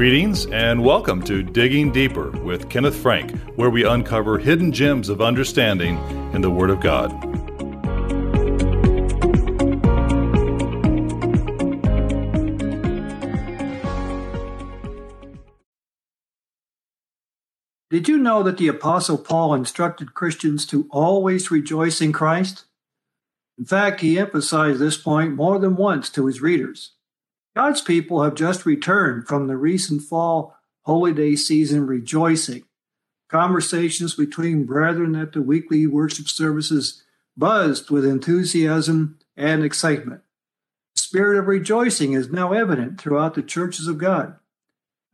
Greetings and welcome to Digging Deeper with Kenneth Frank, where we uncover hidden gems of understanding in the Word of God. Did you know that the Apostle Paul instructed Christians to always rejoice in Christ? In fact, he emphasized this point more than once to his readers. God's people have just returned from the recent fall holiday season rejoicing. Conversations between brethren at the weekly worship services buzzed with enthusiasm and excitement. The spirit of rejoicing is now evident throughout the churches of God.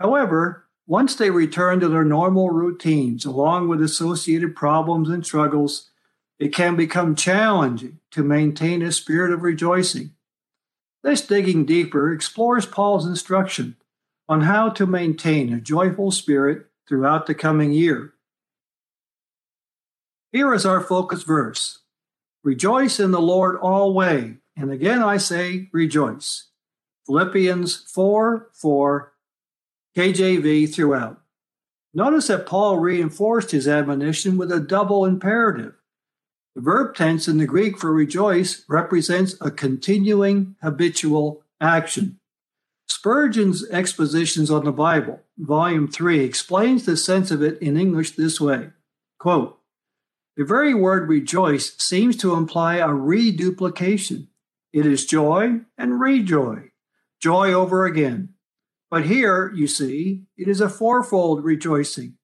However, once they return to their normal routines, along with associated problems and struggles, it can become challenging to maintain a spirit of rejoicing. This digging deeper explores Paul's instruction on how to maintain a joyful spirit throughout the coming year. Here is our focus verse Rejoice in the Lord always. And again I say, rejoice. Philippians 4 4, KJV throughout. Notice that Paul reinforced his admonition with a double imperative the verb tense in the Greek for rejoice represents a continuing habitual action. Spurgeon's Expositions on the Bible, Volume 3, explains the sense of it in English this way quote, The very word rejoice seems to imply a reduplication. It is joy and rejoy, joy over again. But here, you see, it is a fourfold rejoicing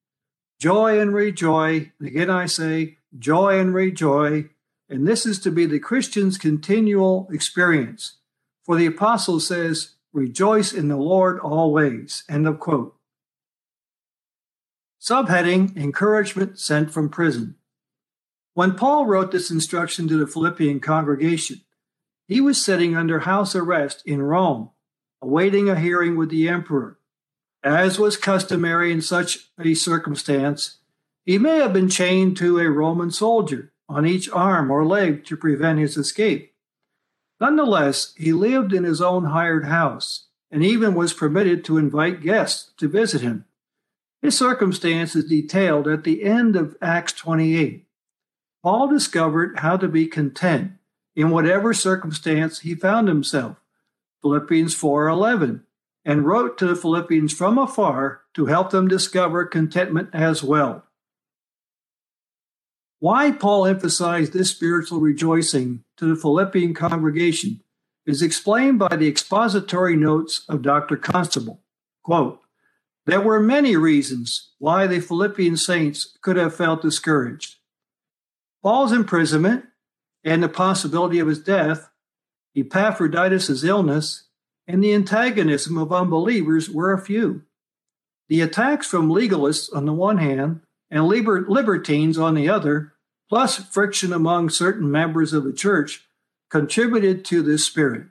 joy and rejoy. Again, I say, joy and rejoy. And this is to be the Christian's continual experience. For the apostle says, rejoice in the Lord always. End of quote. Subheading Encouragement Sent from Prison. When Paul wrote this instruction to the Philippian congregation, he was sitting under house arrest in Rome, awaiting a hearing with the emperor. As was customary in such a circumstance, he may have been chained to a Roman soldier on each arm or leg to prevent his escape. Nonetheless, he lived in his own hired house and even was permitted to invite guests to visit him. His circumstance is detailed at the end of Acts 28. Paul discovered how to be content in whatever circumstance he found himself. Philippians 4:11 and wrote to the Philippians from afar to help them discover contentment as well. Why Paul emphasized this spiritual rejoicing to the Philippian congregation is explained by the expository notes of Dr. Constable. Quote, there were many reasons why the Philippian saints could have felt discouraged. Paul's imprisonment and the possibility of his death, Epaphroditus' illness, and the antagonism of unbelievers were a few. The attacks from legalists on the one hand and liber- libertines on the other plus friction among certain members of the church, contributed to this spirit.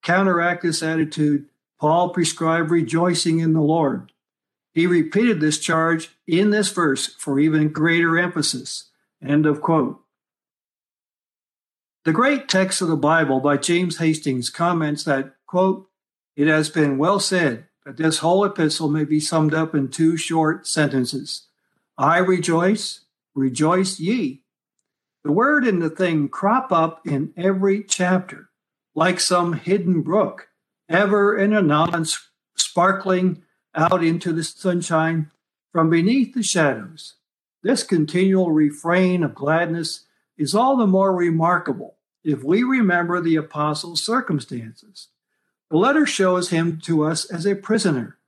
Counteract this attitude, Paul prescribed rejoicing in the Lord. He repeated this charge in this verse for even greater emphasis. End of quote. The great text of the Bible by James Hastings comments that, quote, it has been well said that this whole epistle may be summed up in two short sentences. I rejoice, rejoice ye. The word and the thing crop up in every chapter, like some hidden brook, ever and anon sparkling out into the sunshine from beneath the shadows. This continual refrain of gladness is all the more remarkable if we remember the apostle's circumstances. The letter shows him to us as a prisoner,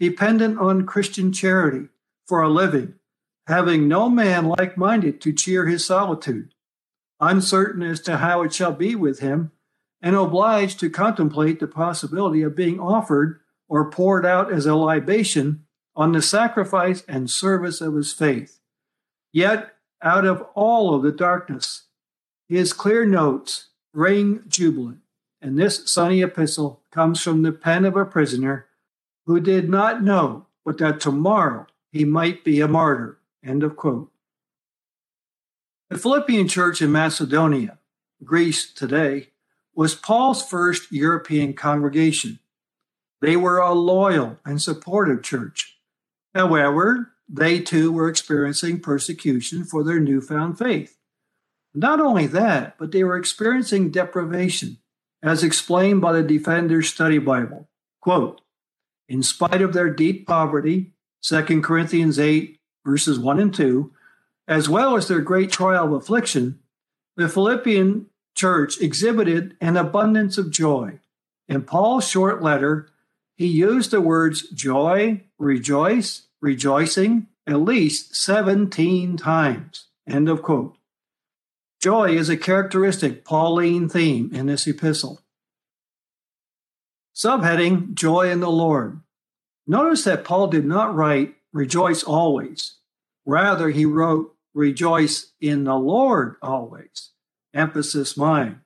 dependent on Christian charity for a living, having no man like minded to cheer his solitude, uncertain as to how it shall be with him, and obliged to contemplate the possibility of being offered or poured out as a libation on the sacrifice and service of his faith. Yet, out of all of the darkness, his clear notes ring jubilant, and this sunny epistle comes from the pen of a prisoner who did not know but that tomorrow he might be a martyr. End of quote. The Philippian church in Macedonia, Greece today, was Paul's first European congregation. They were a loyal and supportive church. However, they too were experiencing persecution for their newfound faith. Not only that, but they were experiencing deprivation, as explained by the Defender's Study Bible. Quote, in spite of their deep poverty, 2 Corinthians 8, verses 1 and 2, as well as their great trial of affliction, the Philippian church exhibited an abundance of joy. In Paul's short letter, he used the words joy, rejoice, rejoicing at least 17 times. End of quote. Joy is a characteristic Pauline theme in this epistle. Subheading Joy in the Lord. Notice that Paul did not write rejoice always. Rather, he wrote rejoice in the Lord always. Emphasis mine.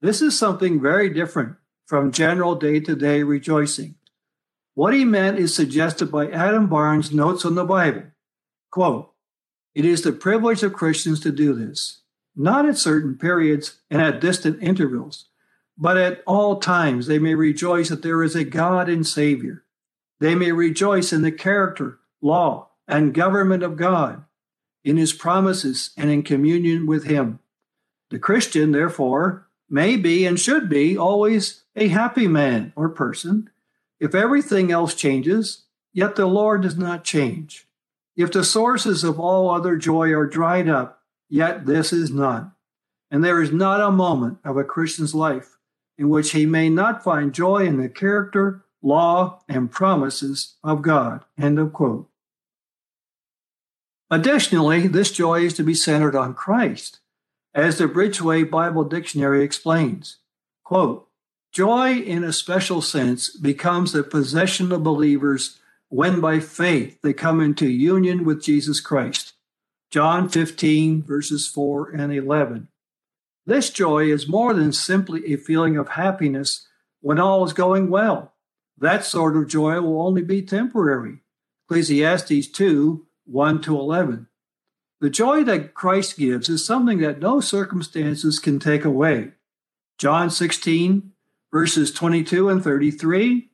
This is something very different from general day to day rejoicing. What he meant is suggested by Adam Barnes' notes on the Bible. Quote, it is the privilege of Christians to do this, not at certain periods and at distant intervals, but at all times they may rejoice that there is a God and Savior. They may rejoice in the character, law, and government of God, in his promises, and in communion with him. The Christian, therefore, may be and should be always a happy man or person if everything else changes, yet the Lord does not change. If the sources of all other joy are dried up, yet this is not. And there is not a moment of a Christian's life in which he may not find joy in the character, law, and promises of God. End of quote. Additionally, this joy is to be centered on Christ, as the Bridgeway Bible Dictionary explains. Quote, Joy, in a special sense, becomes the possession of believers when by faith they come into union with Jesus Christ. John 15, verses 4 and 11. This joy is more than simply a feeling of happiness when all is going well. That sort of joy will only be temporary. Ecclesiastes 2 1 to 11. The joy that Christ gives is something that no circumstances can take away. John 16, verses 22 and 33,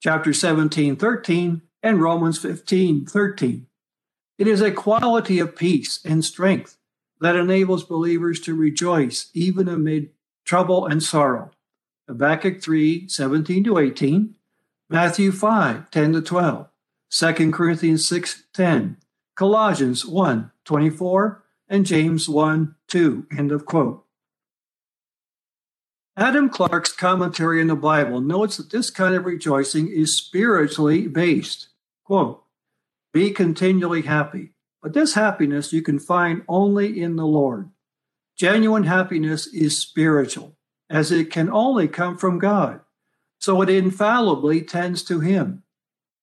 chapter 17, 13, and Romans 15, 13. It is a quality of peace and strength that enables believers to rejoice even amid trouble and sorrow. Habakkuk 3 17 to 18, Matthew 5 10 to 12, 2 Corinthians 6:10, Colossians 1:24, and James 1:2. End of quote. Adam Clarke's commentary on the Bible notes that this kind of rejoicing is spiritually based. Quote, be continually happy. But this happiness you can find only in the Lord. Genuine happiness is spiritual, as it can only come from God. So it infallibly tends to Him.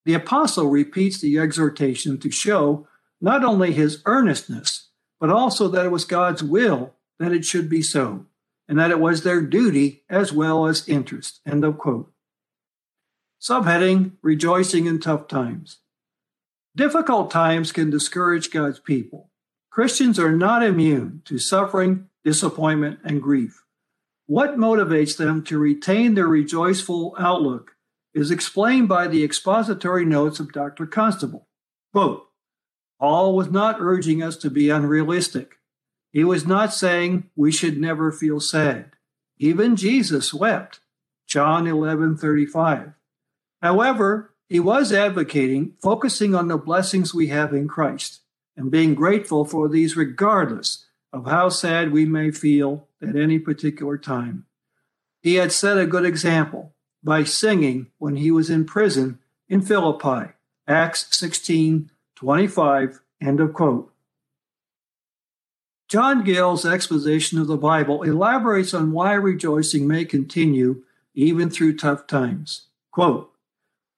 The apostle repeats the exhortation to show not only his earnestness, but also that it was God's will that it should be so, and that it was their duty as well as interest. End of quote. Subheading Rejoicing in Tough Times. Difficult times can discourage God's people. Christians are not immune to suffering, disappointment, and grief. What motivates them to retain their rejoiceful outlook is explained by the expository notes of Dr. Constable. Quote, Paul was not urging us to be unrealistic. He was not saying we should never feel sad. Even Jesus wept. John 11:35. However, he was advocating focusing on the blessings we have in Christ and being grateful for these regardless of how sad we may feel at any particular time. He had set a good example by singing when he was in prison in Philippi, Acts 16 25, end of quote. John Gill's exposition of the Bible elaborates on why rejoicing may continue even through tough times. Quote,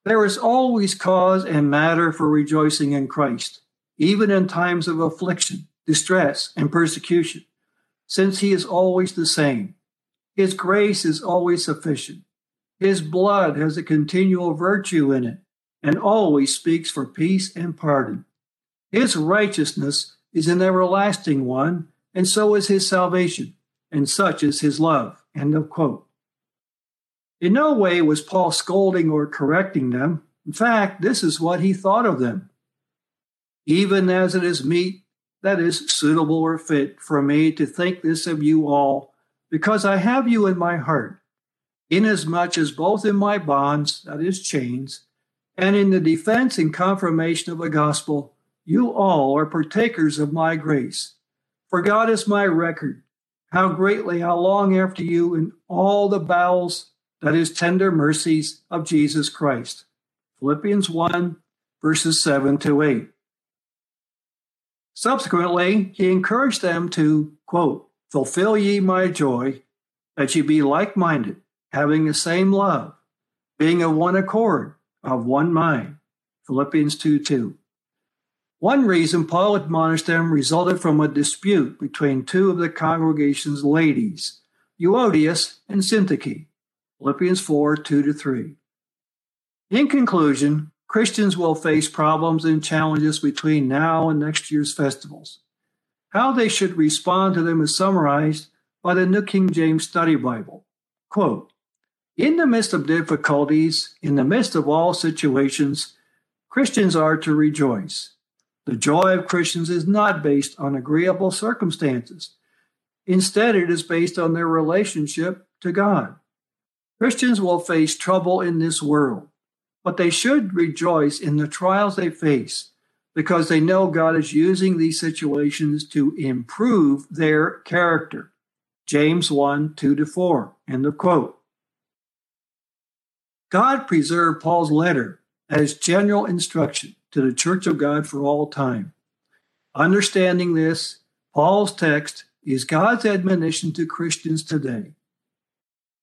there is always cause and matter for rejoicing in Christ, even in times of affliction, distress, and persecution, since He is always the same. His grace is always sufficient. His blood has a continual virtue in it and always speaks for peace and pardon. His righteousness is an everlasting one, and so is his salvation, and such is his love. End of quote. In no way was Paul scolding or correcting them. In fact, this is what he thought of them. Even as it is meet that is suitable or fit for me to think this of you all, because I have you in my heart, inasmuch as both in my bonds, that is chains, and in the defense and confirmation of the gospel, you all are partakers of my grace. For God is my record, how greatly I long after you in all the bowels, that is, tender mercies of Jesus Christ. Philippians 1, verses 7 to 8. Subsequently, he encouraged them to, quote, fulfill ye my joy, that ye be like minded, having the same love, being of one accord, of one mind. Philippians 2 2. One reason Paul admonished them resulted from a dispute between two of the congregation's ladies, Euodias and Syntyche. Philippians 4 2 3. In conclusion, Christians will face problems and challenges between now and next year's festivals. How they should respond to them is summarized by the New King James Study Bible. Quote, in the midst of difficulties, in the midst of all situations, Christians are to rejoice. The joy of Christians is not based on agreeable circumstances. Instead, it is based on their relationship to God. Christians will face trouble in this world but they should rejoice in the trials they face because they know God is using these situations to improve their character. James 1 2 to 4. End of quote. God preserved Paul's letter as general instruction to the church of God for all time. Understanding this, Paul's text is God's admonition to Christians today.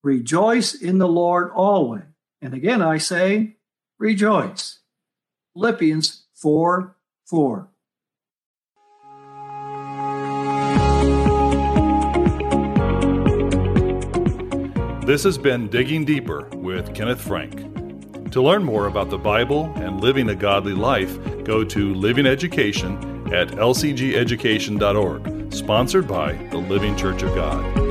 Rejoice in the Lord always. And again, I say, rejoice. Philippians 4 4. This has been Digging Deeper with Kenneth Frank. To learn more about the Bible and living a godly life, go to Living Education at lcgeducation.org, sponsored by the Living Church of God.